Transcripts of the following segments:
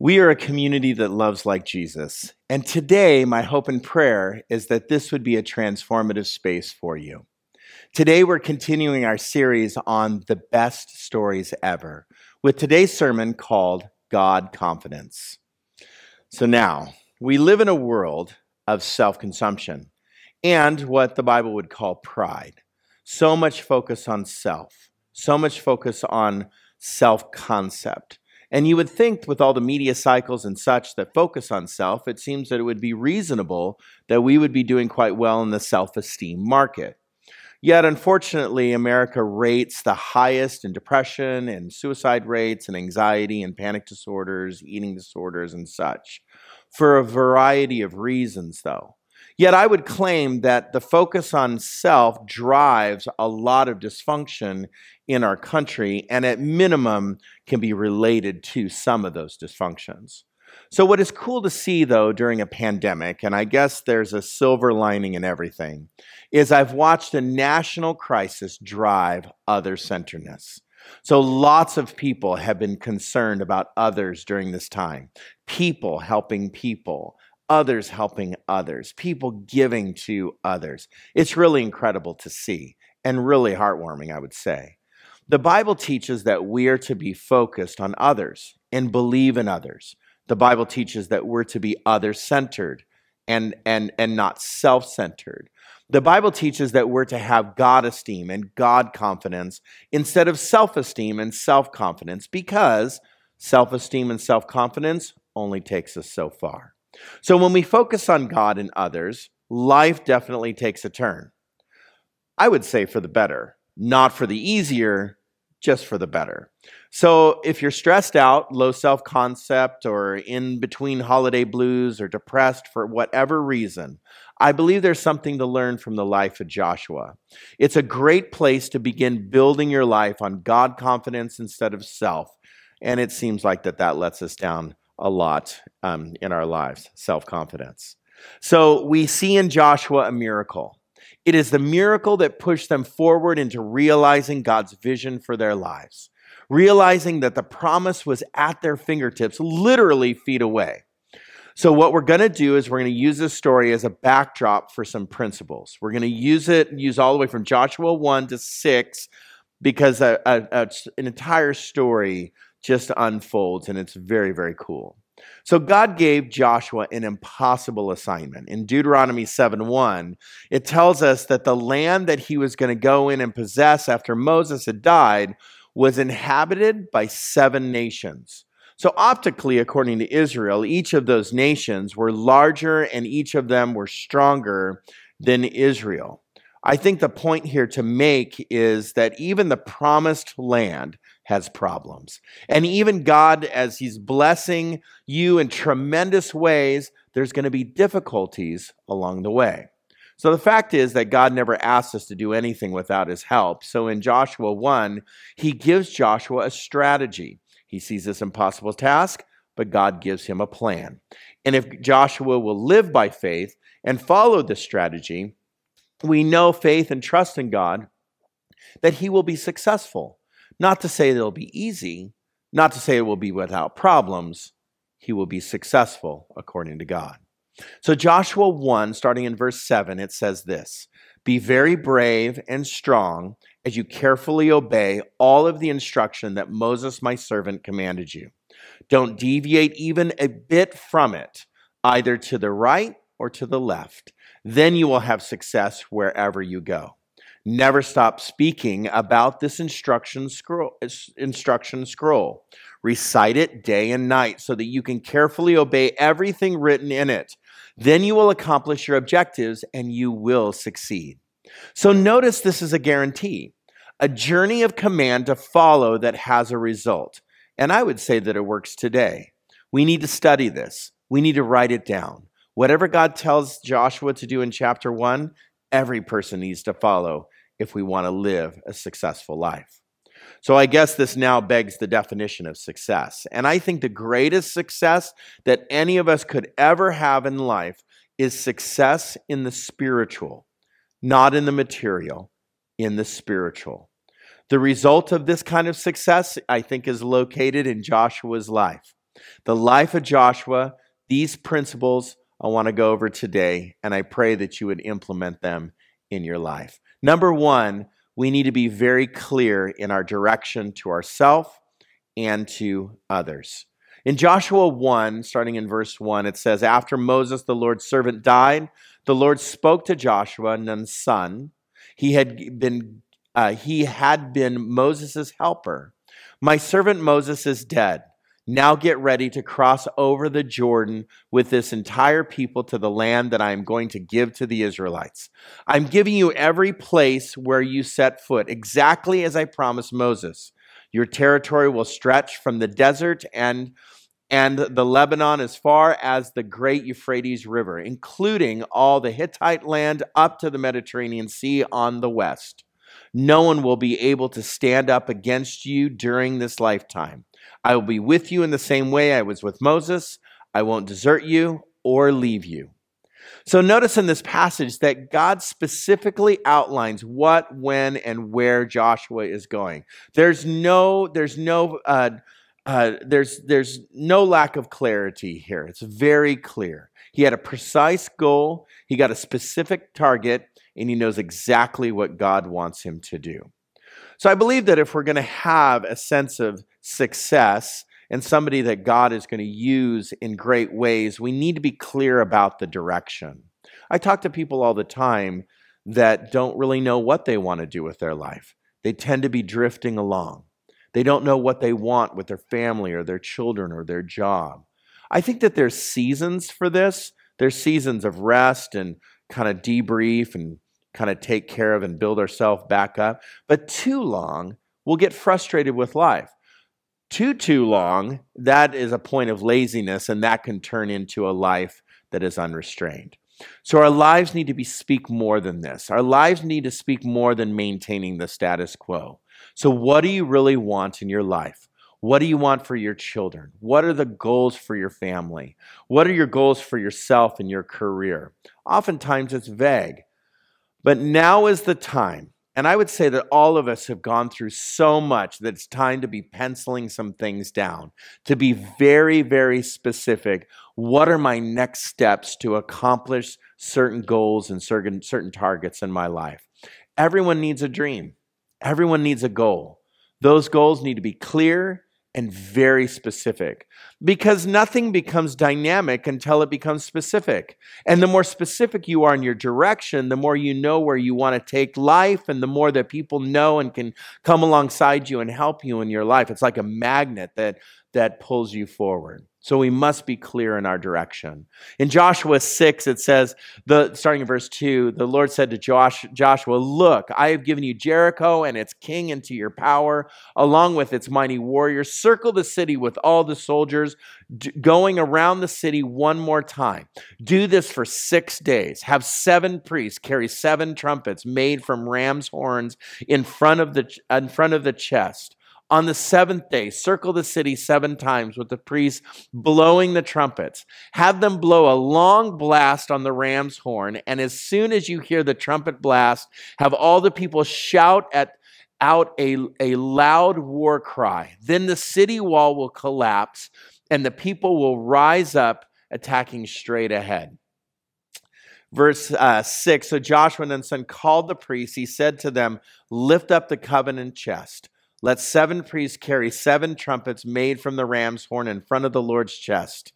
We are a community that loves like Jesus. And today, my hope and prayer is that this would be a transformative space for you. Today, we're continuing our series on the best stories ever with today's sermon called God Confidence. So now, we live in a world of self consumption and what the Bible would call pride. So much focus on self, so much focus on self concept. And you would think, with all the media cycles and such that focus on self, it seems that it would be reasonable that we would be doing quite well in the self esteem market. Yet, unfortunately, America rates the highest in depression and suicide rates and anxiety and panic disorders, eating disorders, and such for a variety of reasons, though. Yet I would claim that the focus on self drives a lot of dysfunction in our country, and at minimum can be related to some of those dysfunctions. So, what is cool to see though during a pandemic, and I guess there's a silver lining in everything, is I've watched a national crisis drive other centeredness. So, lots of people have been concerned about others during this time. People helping people, others helping others, people giving to others. It's really incredible to see and really heartwarming, I would say. The Bible teaches that we are to be focused on others and believe in others. The Bible teaches that we're to be other centered and, and, and not self centered. The Bible teaches that we're to have God esteem and God confidence instead of self esteem and self confidence because self esteem and self confidence only takes us so far. So when we focus on God and others, life definitely takes a turn. I would say for the better, not for the easier, just for the better. So if you're stressed out, low self concept, or in between holiday blues, or depressed for whatever reason, I believe there's something to learn from the life of Joshua. It's a great place to begin building your life on God confidence instead of self. And it seems like that that lets us down a lot um, in our lives self confidence. So we see in Joshua a miracle. It is the miracle that pushed them forward into realizing God's vision for their lives, realizing that the promise was at their fingertips, literally feet away. So, what we're going to do is we're going to use this story as a backdrop for some principles. We're going to use it, use all the way from Joshua 1 to 6, because a, a, a, an entire story just unfolds, and it's very, very cool. So God gave Joshua an impossible assignment. In Deuteronomy 7 1, it tells us that the land that he was going to go in and possess after Moses had died was inhabited by seven nations. So, optically, according to Israel, each of those nations were larger and each of them were stronger than Israel. I think the point here to make is that even the promised land has problems. And even God, as He's blessing you in tremendous ways, there's going to be difficulties along the way. So the fact is that God never asks us to do anything without His help. So in Joshua 1, He gives Joshua a strategy. He sees this impossible task, but God gives him a plan. And if Joshua will live by faith and follow this strategy, we know faith and trust in God that he will be successful. Not to say it'll be easy, not to say it will be without problems. He will be successful according to God. So, Joshua 1, starting in verse 7, it says this Be very brave and strong as you carefully obey all of the instruction that Moses, my servant, commanded you. Don't deviate even a bit from it, either to the right or to the left then you will have success wherever you go. Never stop speaking about this instruction scroll, uh, instruction scroll. Recite it day and night so that you can carefully obey everything written in it. Then you will accomplish your objectives and you will succeed. So notice this is a guarantee, a journey of command to follow that has a result. And I would say that it works today. We need to study this. We need to write it down. Whatever God tells Joshua to do in chapter one, every person needs to follow if we want to live a successful life. So I guess this now begs the definition of success. And I think the greatest success that any of us could ever have in life is success in the spiritual, not in the material, in the spiritual. The result of this kind of success, I think, is located in Joshua's life. The life of Joshua, these principles I want to go over today, and I pray that you would implement them in your life. Number one, we need to be very clear in our direction to ourselves and to others. In Joshua 1, starting in verse 1, it says, After Moses, the Lord's servant, died, the Lord spoke to Joshua, Nun's son. He had been, uh, he had been Moses' helper. My servant Moses is dead. Now get ready to cross over the Jordan with this entire people to the land that I am going to give to the Israelites. I'm giving you every place where you set foot, exactly as I promised Moses. Your territory will stretch from the desert and and the Lebanon as far as the great Euphrates River, including all the Hittite land up to the Mediterranean Sea on the west. No one will be able to stand up against you during this lifetime. I will be with you in the same way I was with Moses. I won't desert you or leave you. So notice in this passage that God specifically outlines what, when, and where Joshua is going. There's no, there's no, uh, uh, there's there's no lack of clarity here. It's very clear. He had a precise goal. He got a specific target, and he knows exactly what God wants him to do. So I believe that if we're going to have a sense of success and somebody that God is going to use in great ways, we need to be clear about the direction. I talk to people all the time that don't really know what they want to do with their life. They tend to be drifting along. They don't know what they want with their family or their children or their job. I think that there's seasons for this. There's seasons of rest and kind of debrief and kind of take care of and build ourselves back up. But too long, we'll get frustrated with life too too long that is a point of laziness and that can turn into a life that is unrestrained. So our lives need to be speak more than this. Our lives need to speak more than maintaining the status quo. So what do you really want in your life? What do you want for your children? What are the goals for your family? What are your goals for yourself and your career? Oftentimes it's vague but now is the time and I would say that all of us have gone through so much that it's time to be penciling some things down, to be very, very specific. What are my next steps to accomplish certain goals and certain, certain targets in my life? Everyone needs a dream, everyone needs a goal. Those goals need to be clear and very specific because nothing becomes dynamic until it becomes specific. And the more specific you are in your direction, the more you know where you want to take life, and the more that people know and can come alongside you and help you in your life. It's like a magnet that, that pulls you forward. So we must be clear in our direction. In Joshua 6, it says, the, starting in verse 2, the Lord said to Josh, Joshua, Look, I have given you Jericho and its king into your power, along with its mighty warriors. Circle the city with all the soldiers, d- going around the city one more time. Do this for six days. Have seven priests carry seven trumpets made from ram's horns in front of the, in front of the chest. On the seventh day, circle the city seven times with the priests blowing the trumpets. Have them blow a long blast on the ram's horn, and as soon as you hear the trumpet blast, have all the people shout at out a, a loud war cry. Then the city wall will collapse, and the people will rise up, attacking straight ahead. Verse uh, 6 So Joshua Nun's son called the priests. He said to them, Lift up the covenant chest. Let seven priests carry seven trumpets made from the ram's horn in front of the Lord's chest.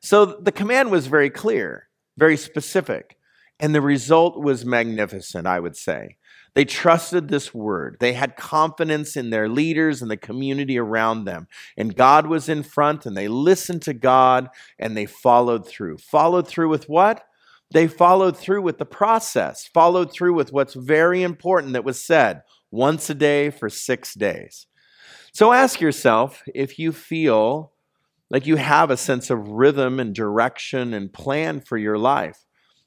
So the command was very clear, very specific, and the result was magnificent, I would say. They trusted this word. They had confidence in their leaders and the community around them. And God was in front, and they listened to God and they followed through. Followed through with what? They followed through with the process, followed through with what's very important that was said once a day for six days. So ask yourself if you feel like you have a sense of rhythm and direction and plan for your life.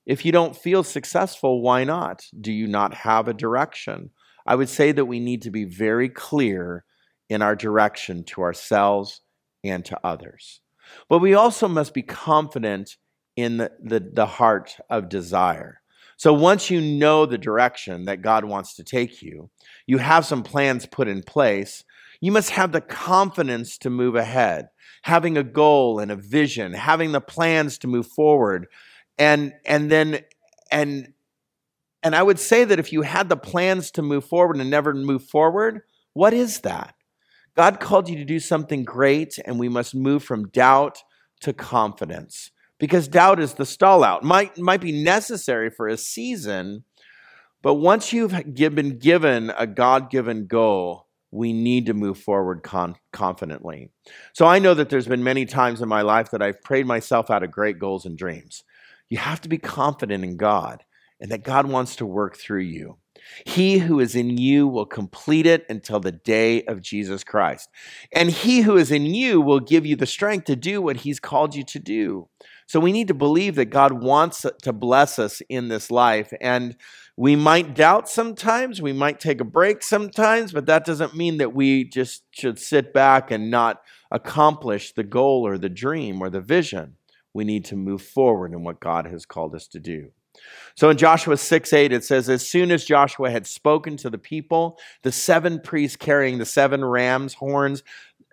If you don't feel successful, why not? Do you not have a direction? I would say that we need to be very clear in our direction to ourselves and to others. But we also must be confident in the, the, the heart of desire. So once you know the direction that God wants to take you, you have some plans put in place, You must have the confidence to move ahead, having a goal and a vision, having the plans to move forward. And, and then, and, and I would say that if you had the plans to move forward and never move forward, what is that? God called you to do something great, and we must move from doubt to confidence because doubt is the stall out. Might, might be necessary for a season, but once you've been given a God given goal, we need to move forward con- confidently. So I know that there's been many times in my life that I've prayed myself out of great goals and dreams. You have to be confident in God and that God wants to work through you. He who is in you will complete it until the day of Jesus Christ. And he who is in you will give you the strength to do what he's called you to do. So we need to believe that God wants to bless us in this life. And we might doubt sometimes, we might take a break sometimes, but that doesn't mean that we just should sit back and not accomplish the goal or the dream or the vision. We need to move forward in what God has called us to do. So in Joshua 6 8, it says, As soon as Joshua had spoken to the people, the seven priests carrying the seven rams' horns,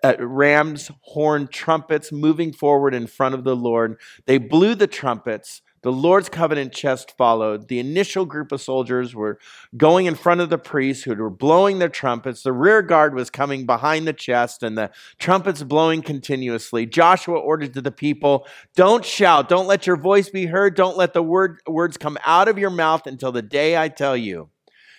uh, rams' horn trumpets moving forward in front of the Lord, they blew the trumpets the Lord's covenant chest followed. The initial group of soldiers were going in front of the priests who were blowing their trumpets. The rear guard was coming behind the chest and the trumpets blowing continuously. Joshua ordered to the people, Don't shout. Don't let your voice be heard. Don't let the word, words come out of your mouth until the day I tell you.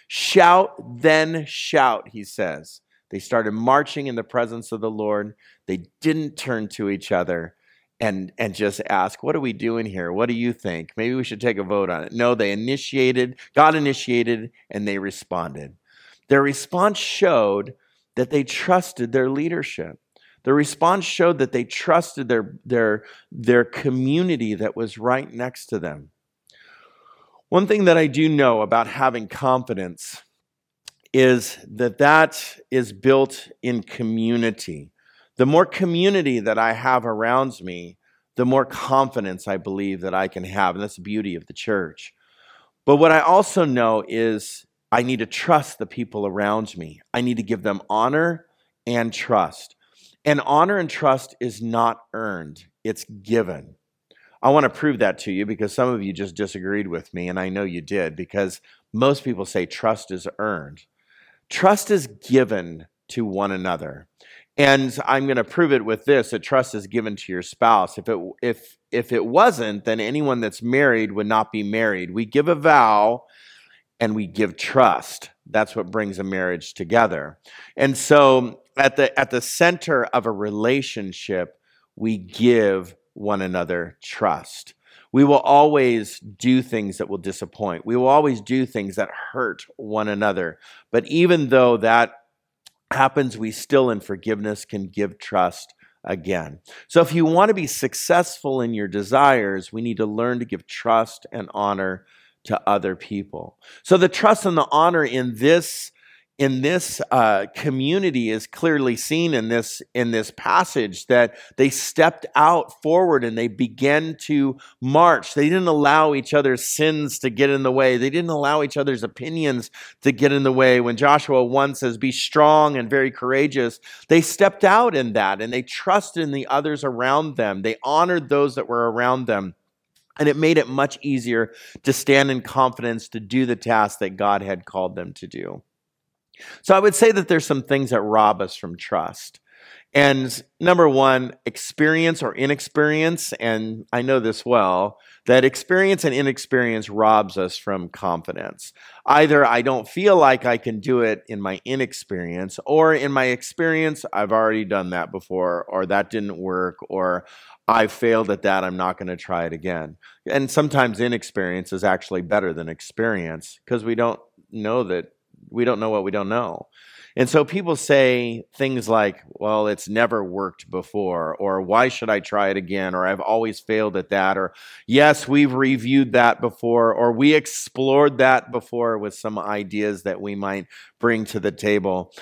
Shout, then shout, he says. They started marching in the presence of the Lord. They didn't turn to each other and and just ask, what are we doing here? What do you think? Maybe we should take a vote on it. No, they initiated, God initiated, and they responded. Their response showed that they trusted their leadership. The response showed that they trusted their, their, their community that was right next to them. One thing that I do know about having confidence is that that is built in community. The more community that I have around me, the more confidence I believe that I can have. And that's the beauty of the church. But what I also know is I need to trust the people around me. I need to give them honor and trust. And honor and trust is not earned, it's given. I want to prove that to you because some of you just disagreed with me, and I know you did because most people say trust is earned. Trust is given to one another. And I'm going to prove it with this: a trust is given to your spouse. If it if if it wasn't, then anyone that's married would not be married. We give a vow and we give trust. That's what brings a marriage together. And so at the at the center of a relationship, we give one another trust. We will always do things that will disappoint. We will always do things that hurt one another. But even though that happens, we still in forgiveness can give trust again. So if you want to be successful in your desires, we need to learn to give trust and honor to other people. So the trust and the honor in this in this uh, community is clearly seen in this in this passage that they stepped out forward and they began to march. They didn't allow each other's sins to get in the way. They didn't allow each other's opinions to get in the way. When joshua 1 says be strong and very courageous they stepped out in that and they trusted in the others around them. They honored those that were around them. And it made it much easier to stand in confidence to do the task that god had called them to do so I would say that there's some things that rob us from trust. And number one, experience or inexperience. And I know this well that experience and inexperience robs us from confidence. Either I don't feel like I can do it in my inexperience, or in my experience, I've already done that before, or that didn't work, or I failed at that, I'm not going to try it again. And sometimes inexperience is actually better than experience because we don't know that we don't know what we don't know. And so people say things like, well, it's never worked before, or why should I try it again, or I've always failed at that, or yes, we've reviewed that before, or we explored that before with some ideas that we might bring to the table.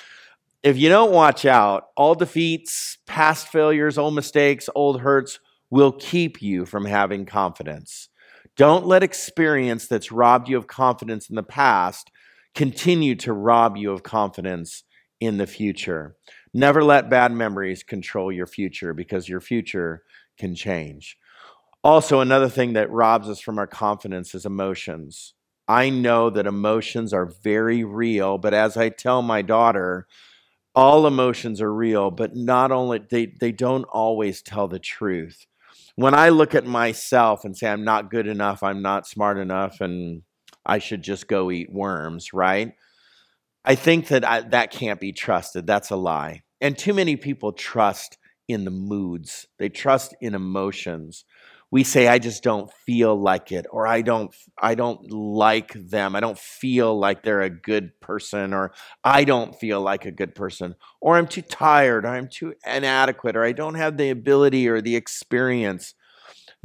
If you don't watch out, all defeats, past failures, old mistakes, old hurts will keep you from having confidence. Don't let experience that's robbed you of confidence in the past continue to rob you of confidence in the future. Never let bad memories control your future because your future can change. Also, another thing that robs us from our confidence is emotions. I know that emotions are very real, but as I tell my daughter, all emotions are real, but not only they, they don't always tell the truth. When I look at myself and say I'm not good enough, I'm not smart enough, and I should just go eat worms, right? I think that I, that can't be trusted. That's a lie. And too many people trust in the moods. They trust in emotions we say i just don't feel like it or i don't i don't like them i don't feel like they're a good person or i don't feel like a good person or i'm too tired or i'm too inadequate or i don't have the ability or the experience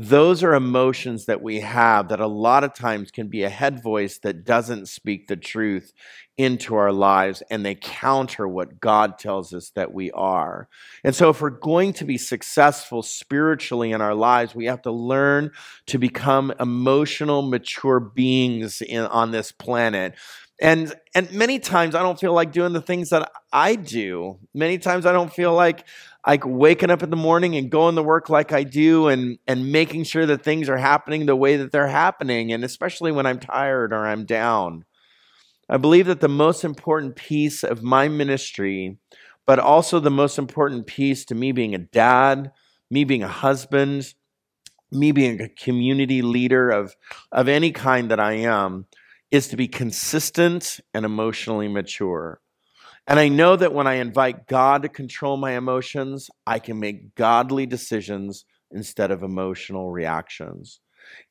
those are emotions that we have that a lot of times can be a head voice that doesn't speak the truth into our lives and they counter what God tells us that we are. And so, if we're going to be successful spiritually in our lives, we have to learn to become emotional, mature beings in, on this planet. And and many times I don't feel like doing the things that I do. Many times I don't feel like like waking up in the morning and going to work like I do and and making sure that things are happening the way that they're happening and especially when I'm tired or I'm down. I believe that the most important piece of my ministry, but also the most important piece to me being a dad, me being a husband, me being a community leader of of any kind that I am is to be consistent and emotionally mature. And I know that when I invite God to control my emotions, I can make godly decisions instead of emotional reactions.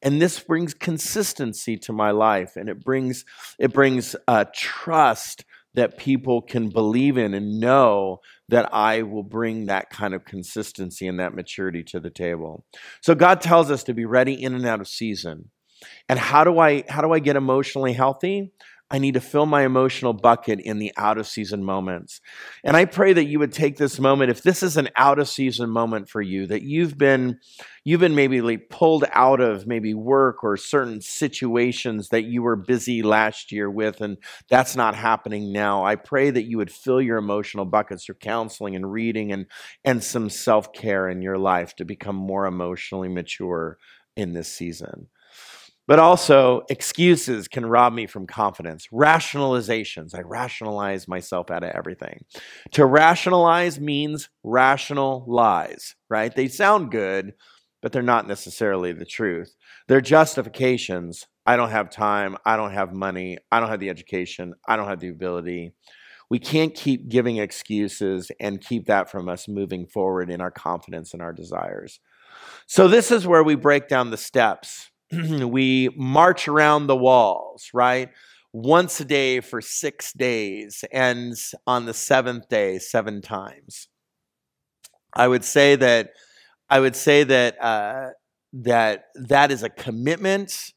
And this brings consistency to my life, and it brings it brings uh, trust that people can believe in and know that I will bring that kind of consistency and that maturity to the table. So God tells us to be ready in and out of season. And how do I how do I get emotionally healthy? I need to fill my emotional bucket in the out of season moments. And I pray that you would take this moment if this is an out of season moment for you that you've been you've been maybe like pulled out of maybe work or certain situations that you were busy last year with and that's not happening now. I pray that you would fill your emotional buckets through counseling and reading and and some self-care in your life to become more emotionally mature in this season. But also, excuses can rob me from confidence. Rationalizations. I rationalize myself out of everything. To rationalize means rational lies, right? They sound good, but they're not necessarily the truth. They're justifications. I don't have time. I don't have money. I don't have the education. I don't have the ability. We can't keep giving excuses and keep that from us moving forward in our confidence and our desires. So, this is where we break down the steps we march around the walls, right? Once a day for six days, and on the seventh day, seven times. I would say that I would say that uh, that that is a commitment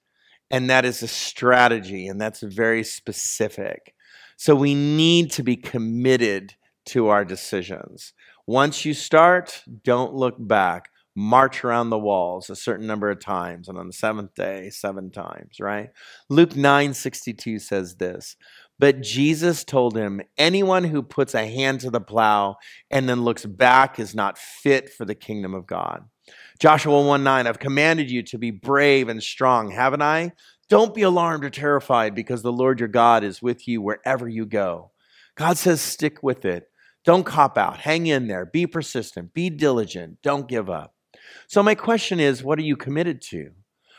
and that is a strategy, and that's very specific. So we need to be committed to our decisions. Once you start, don't look back march around the walls a certain number of times and on the seventh day seven times right? Luke 9 62 says this but jesus told him anyone who puts a hand to the plow and then looks back is not fit for the kingdom of god joshua 1 9 i've commanded you to be brave and strong haven't i? Don't be alarmed or terrified because the lord your god is with you wherever you go. God says stick with it. Don't cop out. Hang in there. Be persistent. Be diligent. Don't give up so, my question is what are you committed to?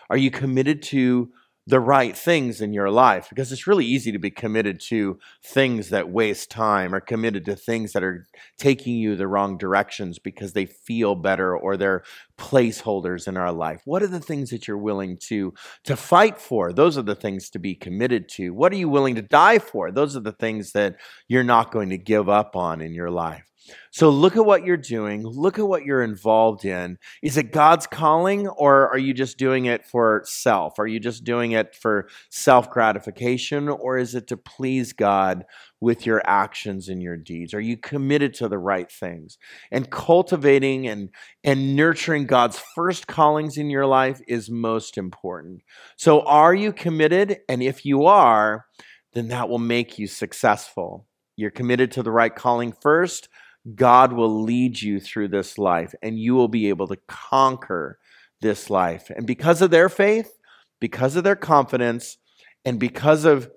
Are you committed to the right things in your life? Because it's really easy to be committed to things that waste time or committed to things that are taking you the wrong directions because they feel better or they're placeholders in our life. What are the things that you're willing to, to fight for? Those are the things to be committed to. What are you willing to die for? Those are the things that you're not going to give up on in your life. So look at what you're doing. Look at what you're involved in. Is it God's calling or are you just doing it for self? Are you just doing it for self gratification or is it to please God with your actions and your deeds? Are you committed to the right things? And cultivating and, and nurturing God's first callings in your life is most important. So are you committed? And if you are, then that will make you successful. You're committed to the right calling first God will lead you through this life and you will be able to conquer this life. And because of their faith, because of their confidence, and because of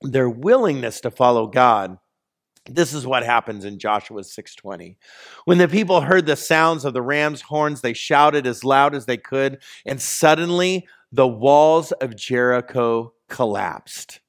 their willingness to follow God, this is what happens in Joshua 6:20. When the people heard the sounds of the ram's horns, they shouted as loud as they could, and suddenly the walls of Jericho collapsed.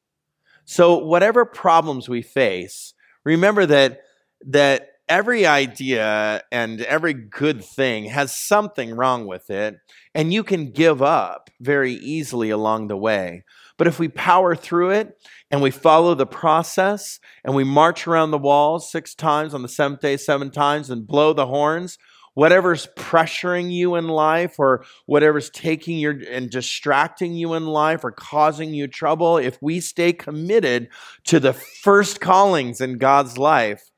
So whatever problems we face, remember that that every idea and every good thing has something wrong with it, and you can give up very easily along the way. But if we power through it and we follow the process and we march around the walls six times on the seventh day, seven times, and blow the horns, whatever's pressuring you in life or whatever's taking your and distracting you in life or causing you trouble, if we stay committed to the first callings in God's life,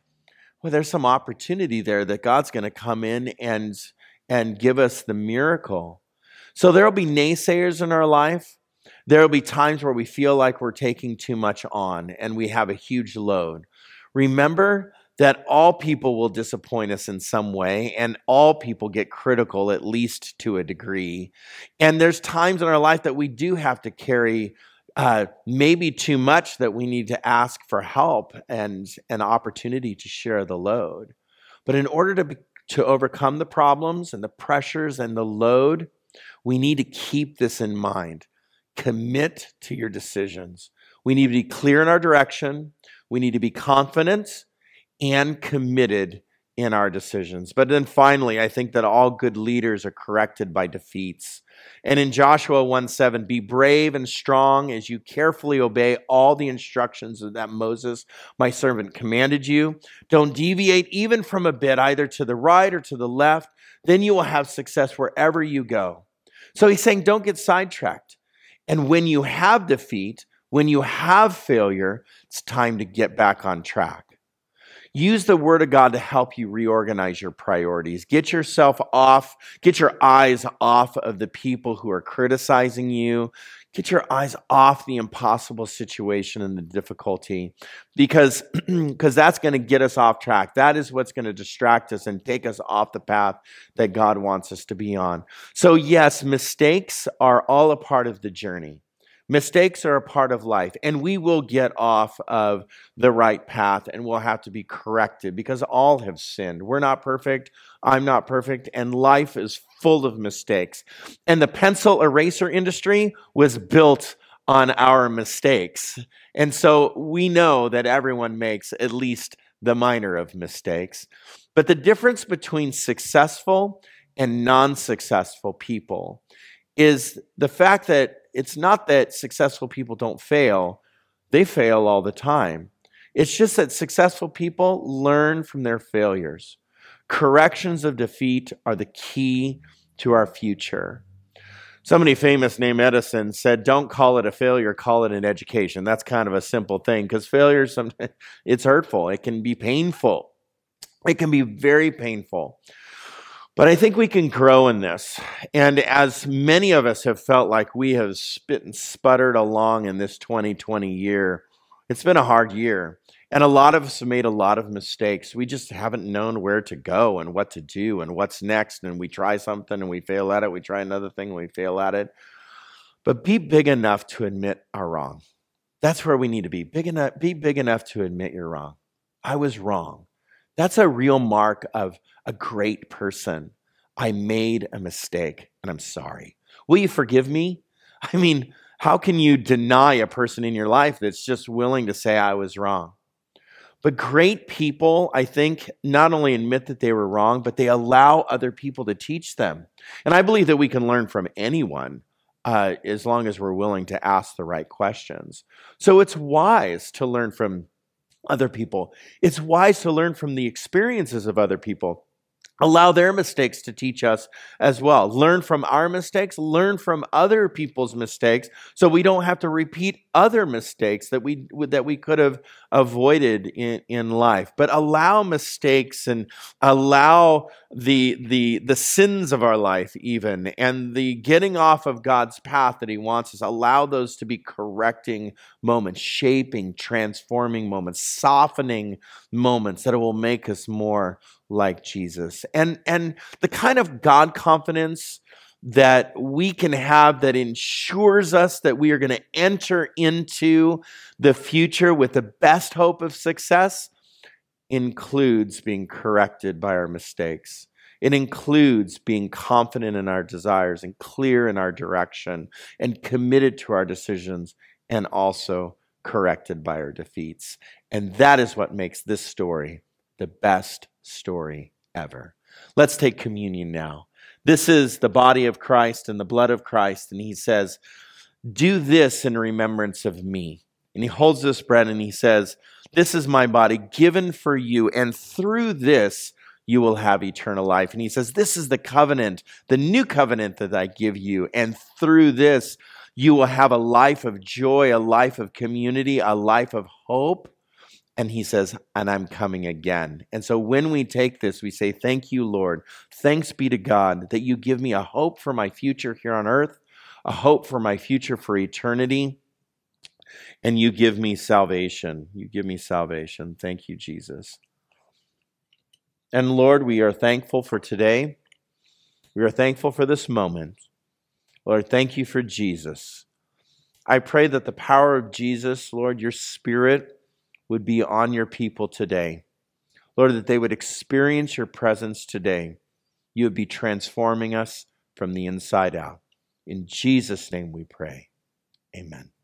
well, there's some opportunity there that God's going to come in and and give us the miracle. So there'll be naysayers in our life. There will be times where we feel like we're taking too much on and we have a huge load. Remember that all people will disappoint us in some way and all people get critical at least to a degree. And there's times in our life that we do have to carry uh, maybe too much that we need to ask for help and an opportunity to share the load. But in order to, be, to overcome the problems and the pressures and the load, we need to keep this in mind. Commit to your decisions. We need to be clear in our direction. We need to be confident and committed in our decisions. But then finally, I think that all good leaders are corrected by defeats. And in Joshua 1 7, be brave and strong as you carefully obey all the instructions that Moses, my servant, commanded you. Don't deviate even from a bit, either to the right or to the left. Then you will have success wherever you go. So he's saying, don't get sidetracked. And when you have defeat, when you have failure, it's time to get back on track. Use the word of God to help you reorganize your priorities. Get yourself off, get your eyes off of the people who are criticizing you. Get your eyes off the impossible situation and the difficulty because because that's going to get us off track. That is what's going to distract us and take us off the path that God wants us to be on. So yes, mistakes are all a part of the journey. Mistakes are a part of life, and we will get off of the right path and we'll have to be corrected because all have sinned. We're not perfect. I'm not perfect, and life is full of mistakes. And the pencil eraser industry was built on our mistakes. And so we know that everyone makes at least the minor of mistakes. But the difference between successful and non successful people is the fact that it's not that successful people don't fail, they fail all the time. It's just that successful people learn from their failures. Corrections of defeat are the key to our future. Somebody famous named Edison said, "Don't call it a failure, call it an education." That's kind of a simple thing because failure sometimes it's hurtful. It can be painful. It can be very painful. But I think we can grow in this. And as many of us have felt like we have spit and sputtered along in this 2020 year, it's been a hard year. And a lot of us have made a lot of mistakes. We just haven't known where to go and what to do and what's next. And we try something and we fail at it. We try another thing and we fail at it. But be big enough to admit our wrong. That's where we need to be. Big enough, be big enough to admit you're wrong. I was wrong. That's a real mark of a great person. I made a mistake and I'm sorry. Will you forgive me? I mean, how can you deny a person in your life that's just willing to say, I was wrong? But great people, I think, not only admit that they were wrong, but they allow other people to teach them. And I believe that we can learn from anyone uh, as long as we're willing to ask the right questions. So it's wise to learn from other people, it's wise to learn from the experiences of other people. Allow their mistakes to teach us as well. Learn from our mistakes, learn from other people's mistakes so we don't have to repeat other mistakes that we that we could have avoided in, in life. But allow mistakes and allow the the the sins of our life even and the getting off of God's path that he wants us allow those to be correcting moments, shaping, transforming moments, softening moments that will make us more like Jesus. And and the kind of God confidence that we can have that ensures us that we are going to enter into the future with the best hope of success includes being corrected by our mistakes. It includes being confident in our desires and clear in our direction and committed to our decisions and also corrected by our defeats. And that is what makes this story the best story ever. Let's take communion now. This is the body of Christ and the blood of Christ. And he says, Do this in remembrance of me. And he holds this bread and he says, This is my body given for you. And through this, you will have eternal life. And he says, This is the covenant, the new covenant that I give you. And through this, you will have a life of joy, a life of community, a life of hope. And he says, and I'm coming again. And so when we take this, we say, Thank you, Lord. Thanks be to God that you give me a hope for my future here on earth, a hope for my future for eternity. And you give me salvation. You give me salvation. Thank you, Jesus. And Lord, we are thankful for today. We are thankful for this moment. Lord, thank you for Jesus. I pray that the power of Jesus, Lord, your spirit, would be on your people today. Lord, that they would experience your presence today. You would be transforming us from the inside out. In Jesus' name we pray. Amen.